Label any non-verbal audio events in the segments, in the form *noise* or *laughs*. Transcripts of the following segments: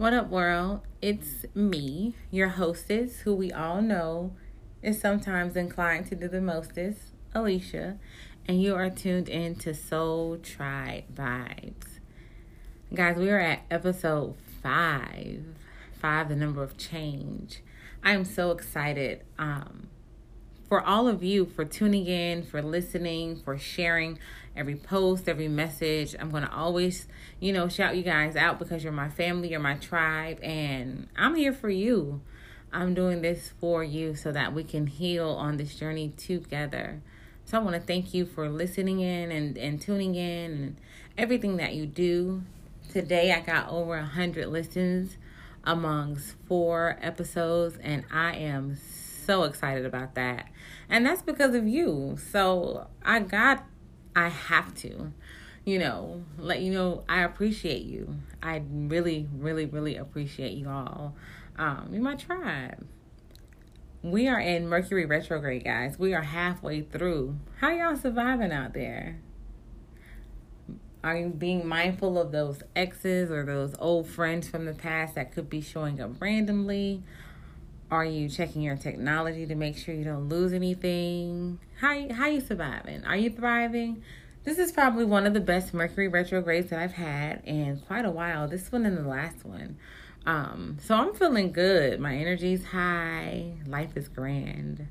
What up, world? It's me, your hostess, who we all know is sometimes inclined to do the mostest, Alisha, and you are tuned in to Soul Tribe Vibes. Guys, we are at episode five, five, the number of change. I am so excited um, for all of you for tuning in, for listening, for sharing every post, every message. I'm going to always, you know, shout you guys out because you're my family, you're my tribe, and I'm here for you. I'm doing this for you so that we can heal on this journey together. So I want to thank you for listening in and, and tuning in and everything that you do. Today I got over a hundred listens amongst four episodes, and I am so excited about that. And that's because of you. So I got I have to, you know, let you know I appreciate you. I really, really, really appreciate you all. Um, you're my tribe. We are in Mercury retrograde, guys. We are halfway through. How y'all surviving out there? Are you being mindful of those exes or those old friends from the past that could be showing up randomly? Are you checking your technology to make sure you don't lose anything? How how you surviving? Are you thriving? This is probably one of the best Mercury retrogrades that I've had in quite a while. This one and the last one. Um, so I'm feeling good. My energy's high. Life is grand.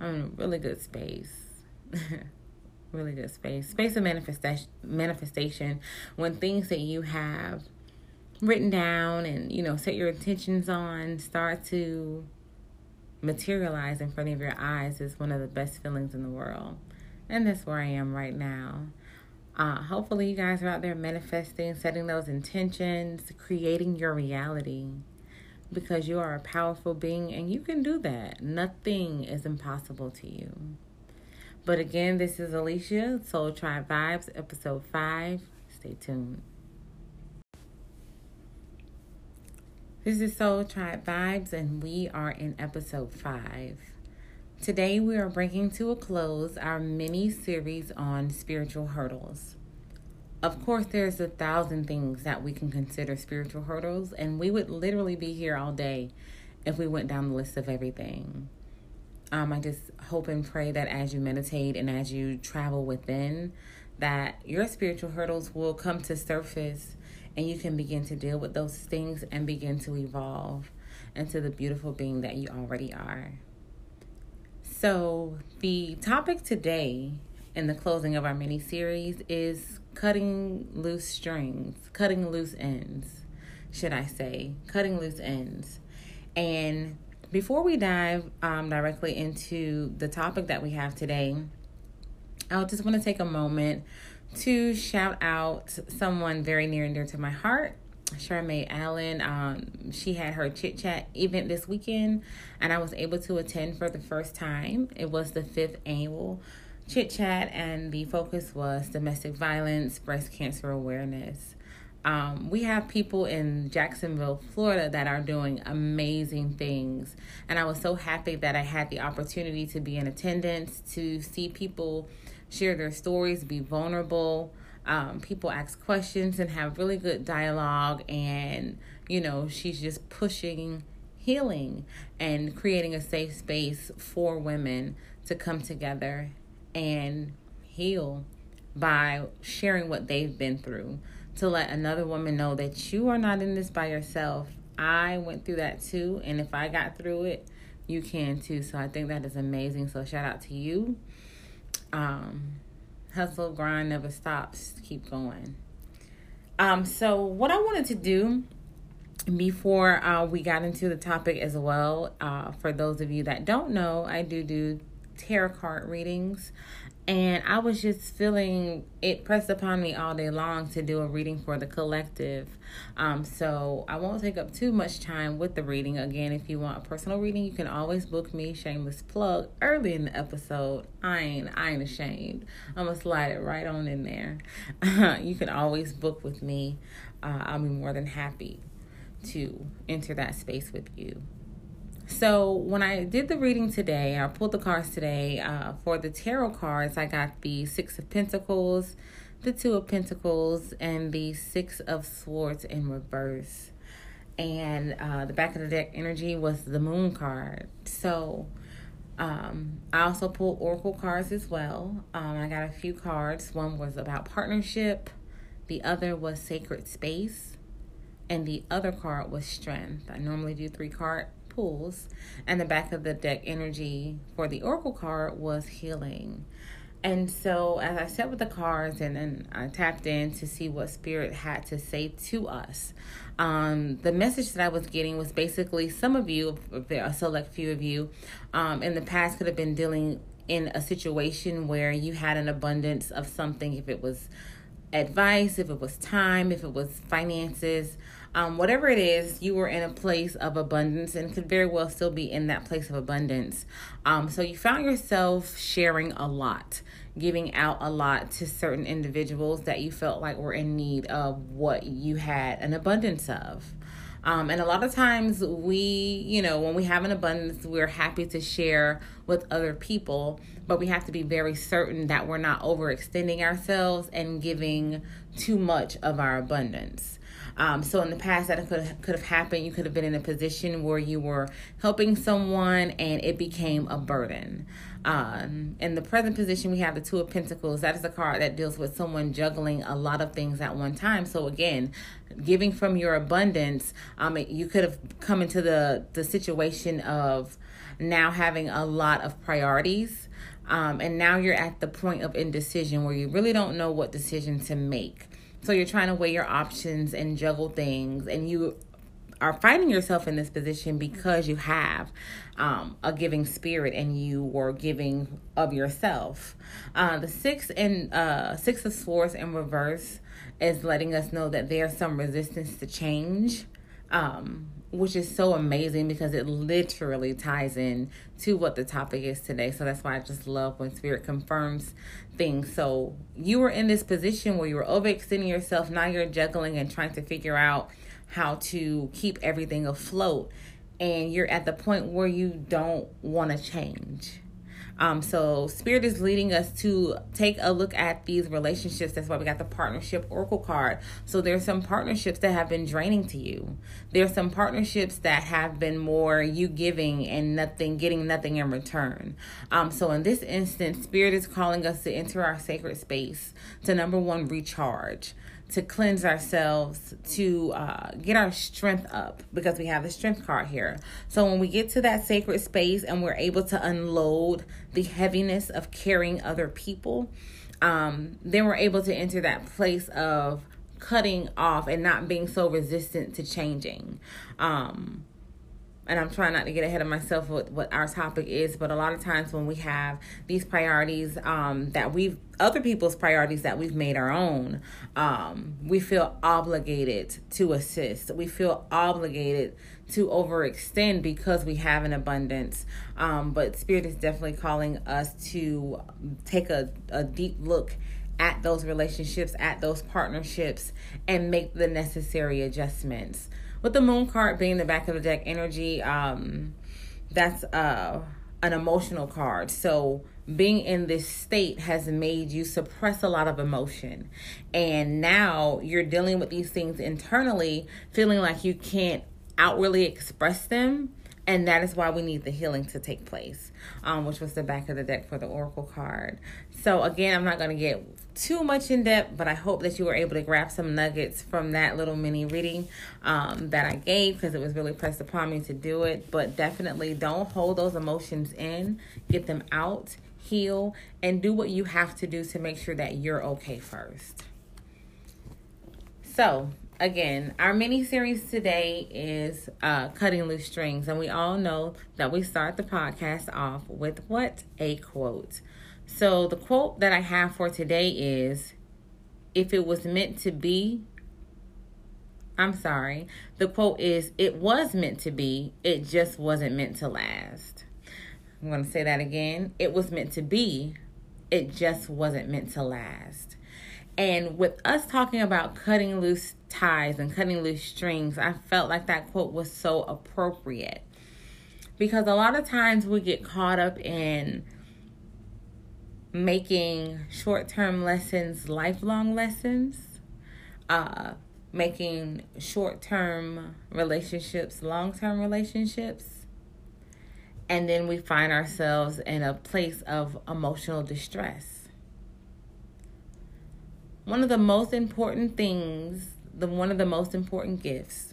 I'm in a really good space. *laughs* really good space. Space of manifestation manifestation when things that you have written down and you know set your intentions on start to materialize in front of your eyes is one of the best feelings in the world. And that's where I am right now. Uh, hopefully, you guys are out there manifesting, setting those intentions, creating your reality because you are a powerful being and you can do that. Nothing is impossible to you. But again, this is Alisha, Soul Tribe Vibes, episode 5. Stay tuned. This is Soul Tribe Vibes, and we are in episode 5. Today, we are bringing to a close our mini series on spiritual hurdles. Of course, there's a thousand things that we can consider spiritual hurdles, and we would literally be here all day if we went down the list of everything. Um, I just hope and pray that as you meditate and as you travel within, that your spiritual hurdles will come to surface and you can begin to deal with those things and begin to evolve into the beautiful being that you already are. So, the topic today in the closing of our mini series is cutting loose strings, cutting loose ends, should I say, cutting loose ends. And before we dive um, directly into the topic that we have today, I just want to take a moment to shout out someone very near and dear to my heart. Charmaine Allen, um, she had her chit chat event this weekend, and I was able to attend for the first time. It was the fifth annual chit chat, and the focus was domestic violence, breast cancer awareness. Um, we have people in Jacksonville, Florida, that are doing amazing things, and I was so happy that I had the opportunity to be in attendance to see people share their stories, be vulnerable. Um, people ask questions and have really good dialogue. And, you know, she's just pushing healing and creating a safe space for women to come together and heal by sharing what they've been through to let another woman know that you are not in this by yourself. I went through that too, and if I got through it, you can too. So I think that is amazing. So shout out to you um, hustle grind never stops. Keep going. Um, so what I wanted to do before uh, we got into the topic as well, uh, for those of you that don't know, I do do tarot card readings and I was just feeling it pressed upon me all day long to do a reading for the collective. Um, so I won't take up too much time with the reading. Again, if you want a personal reading, you can always book me. Shameless plug early in the episode. I ain't I ain't ashamed. I'm gonna slide it right on in there. *laughs* you can always book with me. Uh, I'll be more than happy to enter that space with you. So when I did the reading today, I pulled the cards today uh, for the tarot cards. I got the Six of Pentacles, the Two of Pentacles, and the Six of Swords in reverse. and uh, the back of the deck energy was the moon card. So um, I also pulled oracle cards as well. Um, I got a few cards. One was about partnership, the other was sacred space, and the other card was strength. I normally do three card pulls, and the back of the deck energy for the oracle card was healing. And so, as I sat with the cards and, and I tapped in to see what Spirit had to say to us, um, the message that I was getting was basically some of you, a select few of you, um, in the past could have been dealing in a situation where you had an abundance of something, if it was advice, if it was time, if it was finances, um, whatever it is, you were in a place of abundance and could very well still be in that place of abundance. Um, so you found yourself sharing a lot, giving out a lot to certain individuals that you felt like were in need of what you had an abundance of. Um, and a lot of times, we, you know, when we have an abundance, we're happy to share with other people, but we have to be very certain that we're not overextending ourselves and giving too much of our abundance. Um, so in the past, that could could have happened. You could have been in a position where you were helping someone and it became a burden. Um, in the present position, we have the Two of Pentacles. That is a card that deals with someone juggling a lot of things at one time. So again, giving from your abundance, um, you could have come into the the situation of now having a lot of priorities. Um, and now you're at the point of indecision where you really don't know what decision to make. So you're trying to weigh your options and juggle things, and you are finding yourself in this position because you have um, a giving spirit and you were giving of yourself. Uh, the six and uh, six of swords in reverse is letting us know that there's some resistance to change. Um, which is so amazing because it literally ties in to what the topic is today. So that's why I just love when spirit confirms things. So you were in this position where you were overextending yourself. Now you're juggling and trying to figure out how to keep everything afloat. And you're at the point where you don't want to change. Um, so Spirit is leading us to take a look at these relationships. That's why we got the partnership oracle card. So there's some partnerships that have been draining to you. There's some partnerships that have been more you giving and nothing, getting nothing in return. Um, so in this instance, Spirit is calling us to enter our sacred space to number one, recharge to cleanse ourselves, to uh, get our strength up because we have the strength card here. So when we get to that sacred space and we're able to unload the heaviness of carrying other people, um, then we're able to enter that place of cutting off and not being so resistant to changing. Um, and I'm trying not to get ahead of myself with what our topic is, but a lot of times when we have these priorities um, that we've other people's priorities that we've made our own, um, we feel obligated to assist. We feel obligated to overextend because we have an abundance. Um, but Spirit is definitely calling us to take a, a deep look at those relationships, at those partnerships, and make the necessary adjustments with the moon card being the back of the deck energy um that's uh an emotional card. So being in this state has made you suppress a lot of emotion. And now you're dealing with these things internally feeling like you can't outwardly express them and that is why we need the healing to take place um, which was the back of the deck for the oracle card so again i'm not going to get too much in depth, but I hope that you were able to grab some nuggets from that little mini reading um, that I gave because it was really pressed upon me to do it. But definitely don't hold those emotions in, get them out, heal, and do what you have to do to make sure that you're okay first. So, again, our mini series today is uh, Cutting Loose Strings, and we all know that we start the podcast off with what? A quote. So the quote that I have for today is if it was meant to be, I'm sorry. The quote is it was meant to be, it just wasn't meant to last. I'm going to say that again. It was meant to be, it just wasn't meant to last. And with us talking about cutting loose ties and cutting loose strings, I felt like that quote was so appropriate. Because a lot of times we get caught up in making short term lessons lifelong lessons. Uh, making short term relationships long term relationships. And then we find ourselves in a place of emotional distress. One of the most important things, the one of the most important gifts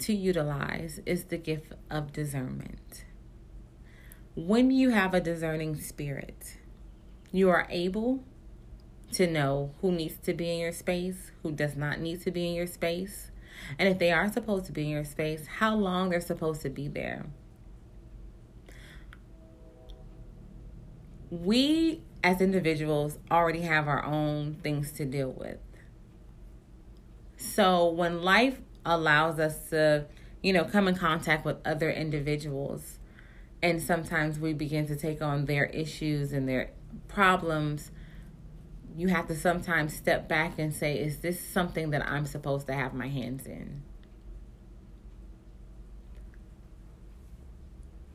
to utilize is the gift of discernment. When you have a discerning spirit, you are able to know who needs to be in your space, who does not need to be in your space, and if they are supposed to be in your space, how long they're supposed to be there. We as individuals already have our own things to deal with. So when life allows us to, you know, come in contact with other individuals, and sometimes we begin to take on their issues and their problems you have to sometimes step back and say, is this something that I'm supposed to have my hands in?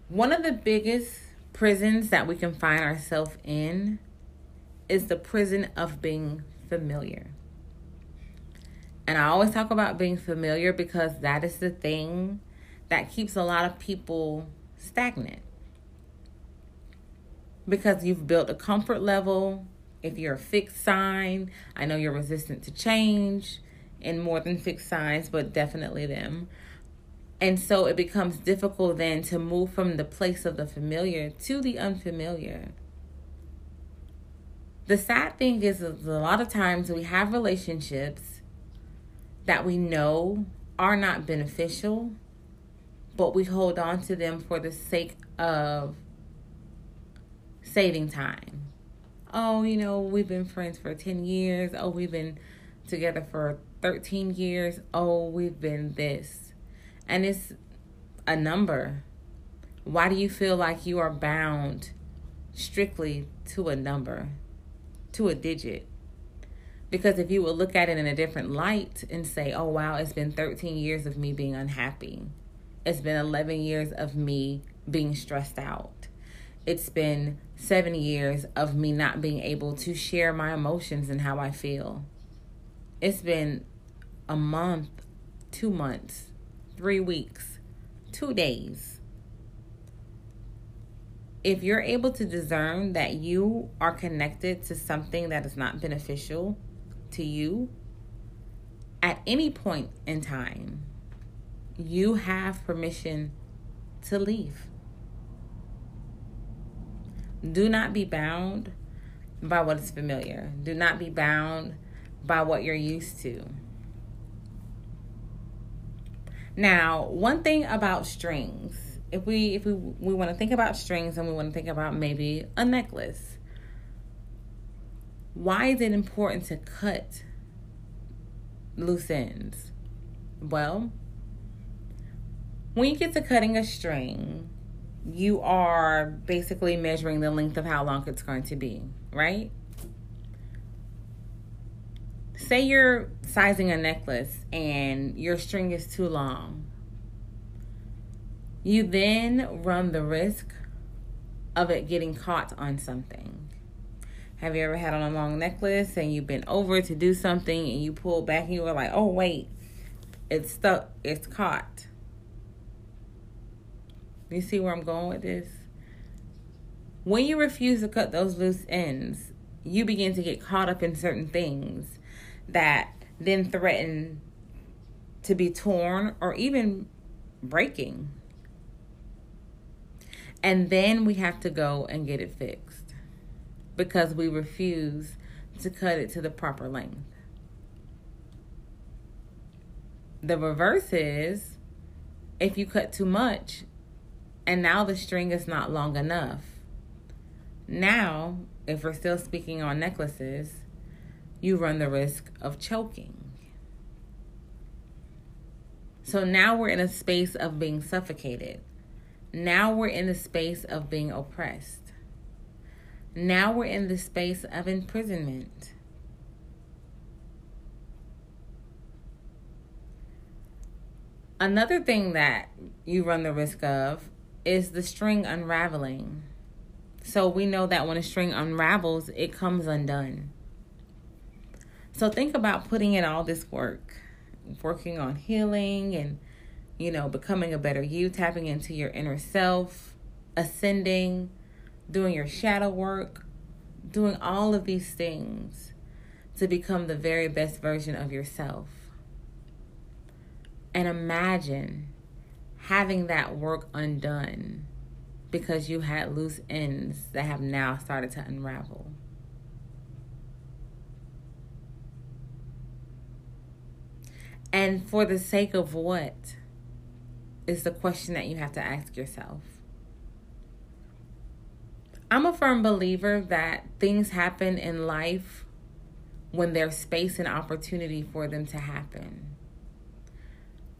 One of the biggest prisons that we can find ourselves in is the prison of being familiar. And I always talk about being familiar because that is the thing that keeps a lot of people stagnant. Because you've built a comfort level if you're a fixed sign, I know you're resistant to change in more than fixed signs, but definitely them. And so it becomes difficult then to move from the place of the familiar to the unfamiliar. The sad thing is, is a lot of times we have relationships that we know are not beneficial, but we hold on to them for the sake of saving time oh, you know, we've been friends for 10 years. Oh, we've been together for 13 years. Oh, we've been this. And it's a number. Why do you feel like you are bound strictly to a number, to a digit? Because if you would look at it in a different light and say, oh, wow, it's been 13 years of me being unhappy, it's been 11 years of me being stressed out it's been seven years of me not being able to share my emotions and how I feel. It's been a month, two months, three weeks, two days. If you're able to discern that you are connected to something that is not beneficial to you at any point in time, you have permission to leave. Do not be bound by what is familiar. Do not be bound by what you're used to. Now, one thing about strings, if we if we we want to think about strings and we want to think about maybe a necklace. Why is it important to cut loose ends? Well, when you get to cutting a string, you are basically measuring the length of how long it's going to be, right? Say you're sizing a necklace and your string is too long. You then run the risk of it getting caught on something. Have you ever had on a long necklace and you've been over to do something and you pull back and you were like, oh, wait, it's stuck, it's caught? You see where I'm going with this? When you refuse to cut those loose ends, you begin to get caught up in certain things that then threaten to be torn or even breaking. And then we have to go and get it fixed because we refuse to cut it to the proper length. The reverse is if you cut too much, and now the string is not long enough. Now, if we're still speaking on necklaces, you run the risk of choking. So now we're in a space of being suffocated. Now we're in the space of being oppressed. Now we're in the space of imprisonment. Another thing that you run the risk of is the string unraveling. So we know that when a string unravels, it comes undone. So think about putting in all this work working on healing and, you know, becoming a better you, tapping into your inner self, ascending, doing your shadow work, doing all of these things to become the very best version of yourself. And imagine having that work undone because you had loose ends that have now started to unravel. And for the sake of what is the question that you have to ask yourself. I'm a firm believer that things happen in life when there's space and opportunity for them to happen.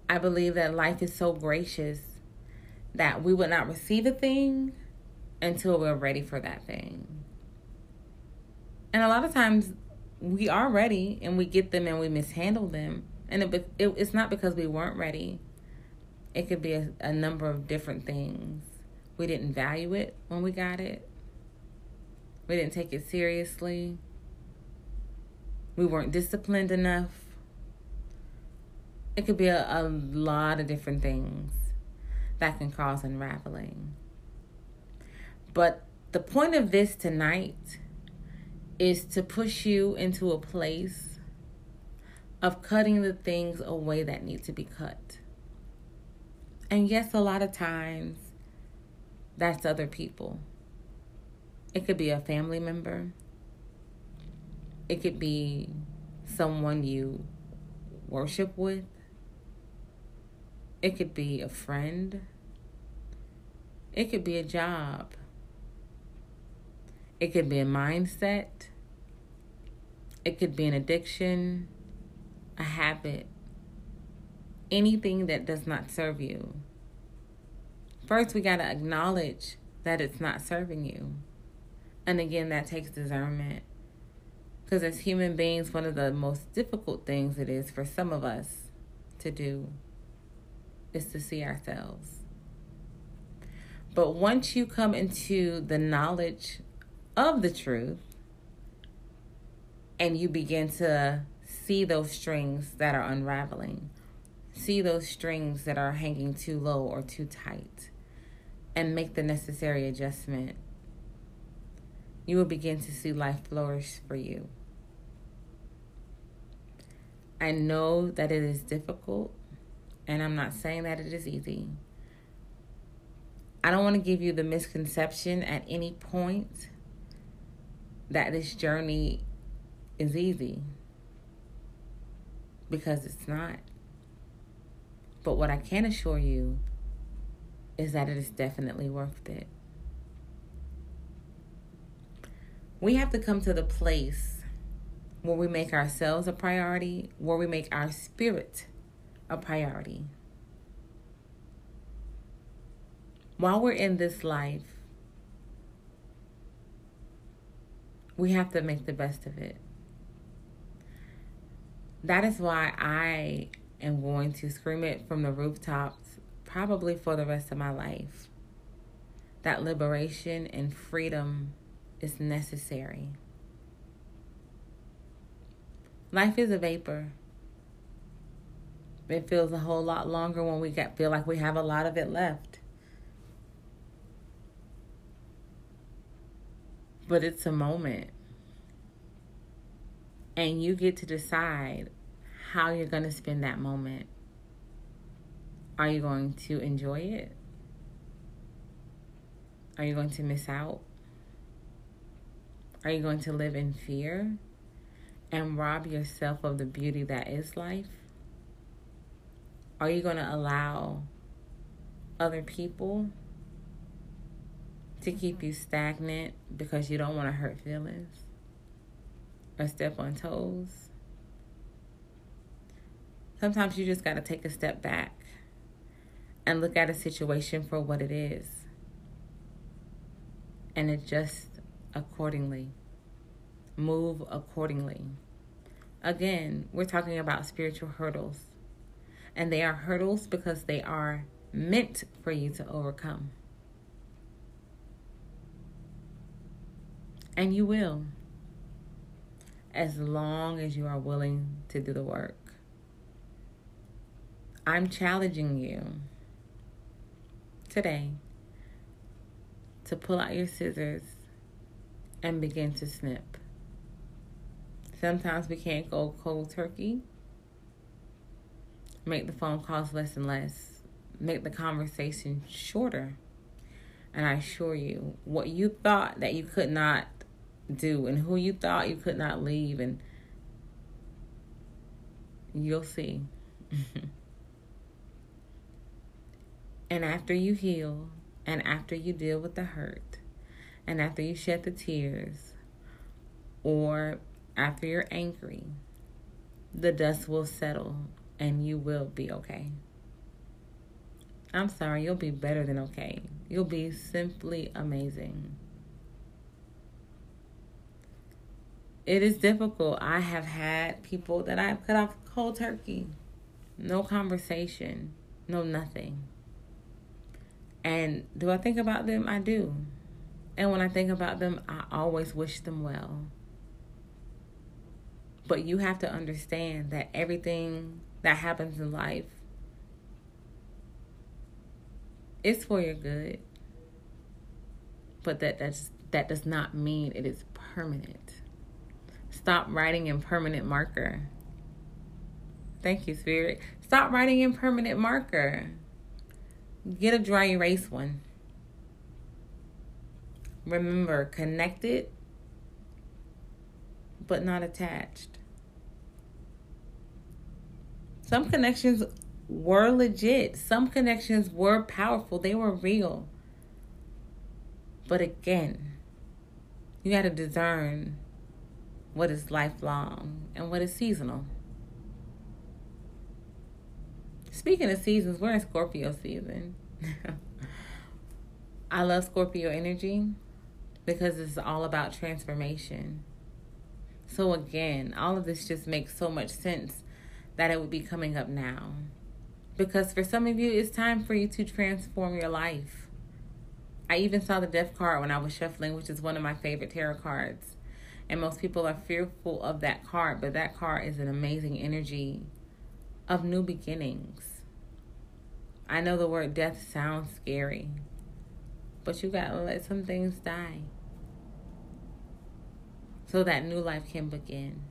I believe that life is so gracious that we would not receive a thing until we're ready for that thing. And a lot of times we are ready and we get them and we mishandle them. And it, it, it's not because we weren't ready, it could be a, a number of different things. We didn't value it when we got it, we didn't take it seriously, we weren't disciplined enough. It could be a, a lot of different things that can cause unraveling. But the point of this tonight is to push you into a place of cutting the things away that need to be cut. And yes, a lot of times that's other people. It could be a family member, it could be someone you worship with, it could be a friend. It could be a job. It could be a mindset. It could be an addiction, a habit, anything that does not serve you. First, we got to acknowledge that it's not serving you. And again, that takes discernment. Because as human beings, one of the most difficult things it is for some of us to do is to see ourselves. But once you come into the knowledge of the truth and you begin to see those strings that are unraveling, see those strings that are hanging too low or too tight, and make the necessary adjustment, you will begin to see life flourish for you. I know that it is difficult and I'm not saying that it is easy. I don't want to give you the misconception at any point that this journey is easy because it's not. But what I can assure you is that it is definitely worth it. We have to come to the place where we make ourselves a priority, where we make our spirit a priority. While we're in this life, we have to make the best of it. That is why I am going to scream it from the rooftops, probably for the rest of my life. That liberation and freedom is necessary. Life is a vapor. It feels a whole lot longer when we get, feel like we have a lot of it left. But it's a moment. And you get to decide how you're going to spend that moment. Are you going to enjoy it? Are you going to miss out? Are you going to live in fear and rob yourself of the beauty that is life? Are you going to allow other people to keep you stagnant because you don't want to hurt feelings or step on toes? Sometimes you just got to take a step back and look at a situation for what it is and adjust accordingly. Move accordingly. Again, we're talking about spiritual hurdles and they are hurdles because they are meant for you to overcome. And you will, as long as you are willing to do the work. I'm challenging you today to pull out your scissors and begin to snip. Sometimes we can't go cold turkey. Make the phone calls less and less. Make the conversation shorter. And I assure you, what you thought that you could not do and who you thought you could not leave, and you'll see. *laughs* and after you heal, and after you deal with the hurt, and after you shed the tears, or after you're angry, the dust will settle and you will be okay. I'm sorry, you'll be better than okay. You'll be simply amazing. It is difficult. I have had people that I've cut off cold turkey. No conversation, no nothing. And do I think about them? I do. And when I think about them, I always wish them well. But you have to understand that everything that happens in life is for your good. But that that's, that does not mean it is permanent. Stop writing in permanent marker. Thank you, Spirit. Stop writing in permanent marker. Get a dry erase one. Remember, connected but not attached. Some connections were legit, some connections were powerful, they were real. But again, you got to discern what is lifelong and what is seasonal. Speaking of seasons, we're in Scorpio season. *laughs* I love Scorpio energy because it's all about transformation. So, again, all of this just makes so much sense that it would be coming up now. Because for some of you, it's time for you to transform your life. I even saw the death card when I was shuffling, which is one of my favorite tarot cards. And most people are fearful of that card, but that card is an amazing energy of new beginnings. I know the word death sounds scary, but you gotta let some things die so that new life can begin,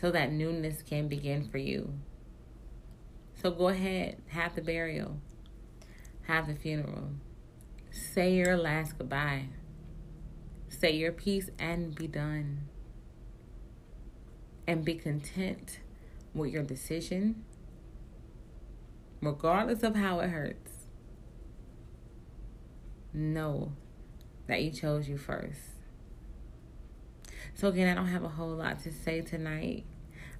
so that newness can begin for you. So go ahead, have the burial, have the funeral, say your last goodbye, say your piece, and be done. And be content with your decision, regardless of how it hurts. Know that you chose you first. So, again, I don't have a whole lot to say tonight,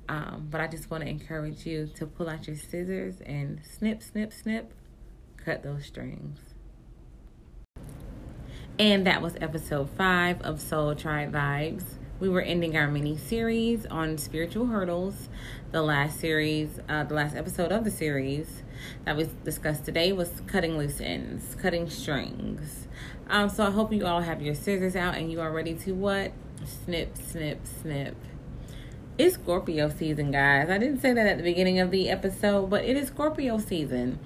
um, but I just want to encourage you to pull out your scissors and snip, snip, snip, cut those strings. And that was episode five of Soul Tribe Vibes. We were ending our mini series on spiritual hurdles. The last series, uh, the last episode of the series that we discussed today was cutting loose ends, cutting strings. Um, so I hope you all have your scissors out and you are ready to what? Snip, snip, snip. It's Scorpio season, guys. I didn't say that at the beginning of the episode, but it is Scorpio season.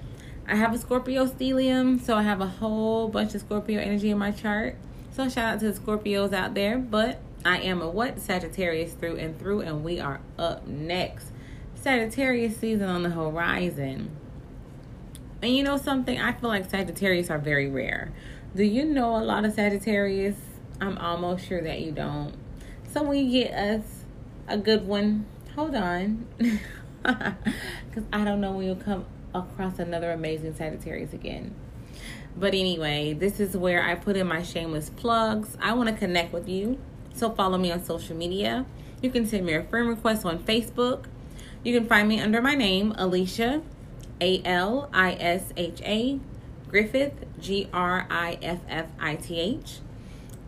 I have a Scorpio stellium, so I have a whole bunch of Scorpio energy in my chart. So shout out to the Scorpios out there. But I am a what? Sagittarius through and through, and we are up next. Sagittarius season on the horizon. And you know something? I feel like Sagittarius are very rare. Do you know a lot of Sagittarius? I'm almost sure that you don't. So when you get us a good one, hold on. *laughs* Because I don't know when you'll come across another amazing Sagittarius again. But anyway, this is where I put in my shameless plugs. I want to connect with you. So follow me on social media. You can send me a friend request on Facebook. You can find me under my name, Alisha, A L I S H A, Griffith, G R I F F I T H.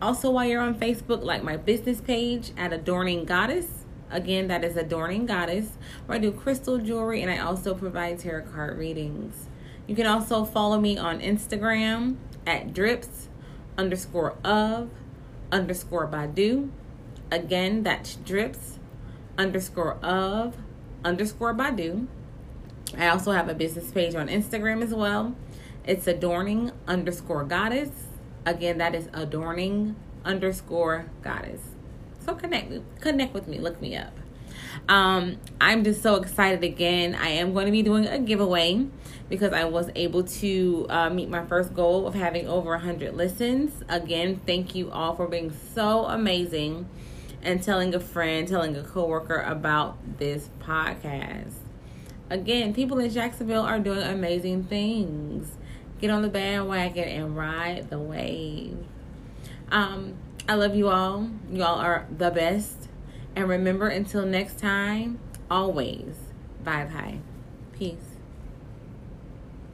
Also, while you're on Facebook, like my business page at Adorning Goddess. Again, that is Adorning Goddess, where I do crystal jewelry and I also provide tarot card readings. You can also follow me on Instagram at drips underscore of underscore Badu. Again, that's drips underscore of underscore Badu. I also have a business page on Instagram as well. It's adorning underscore goddess. Again, that is adorning underscore goddess. So connect connect with me. Look me up. Um, I'm just so excited again. I am going to be doing a giveaway because I was able to uh, meet my first goal of having over 100 listens. Again, thank you all for being so amazing and telling a friend, telling a coworker about this podcast. Again, people in Jacksonville are doing amazing things. Get on the bandwagon and ride the wave. Um, I love you all. You all are the best. And remember, until next time, always vibe high. Peace.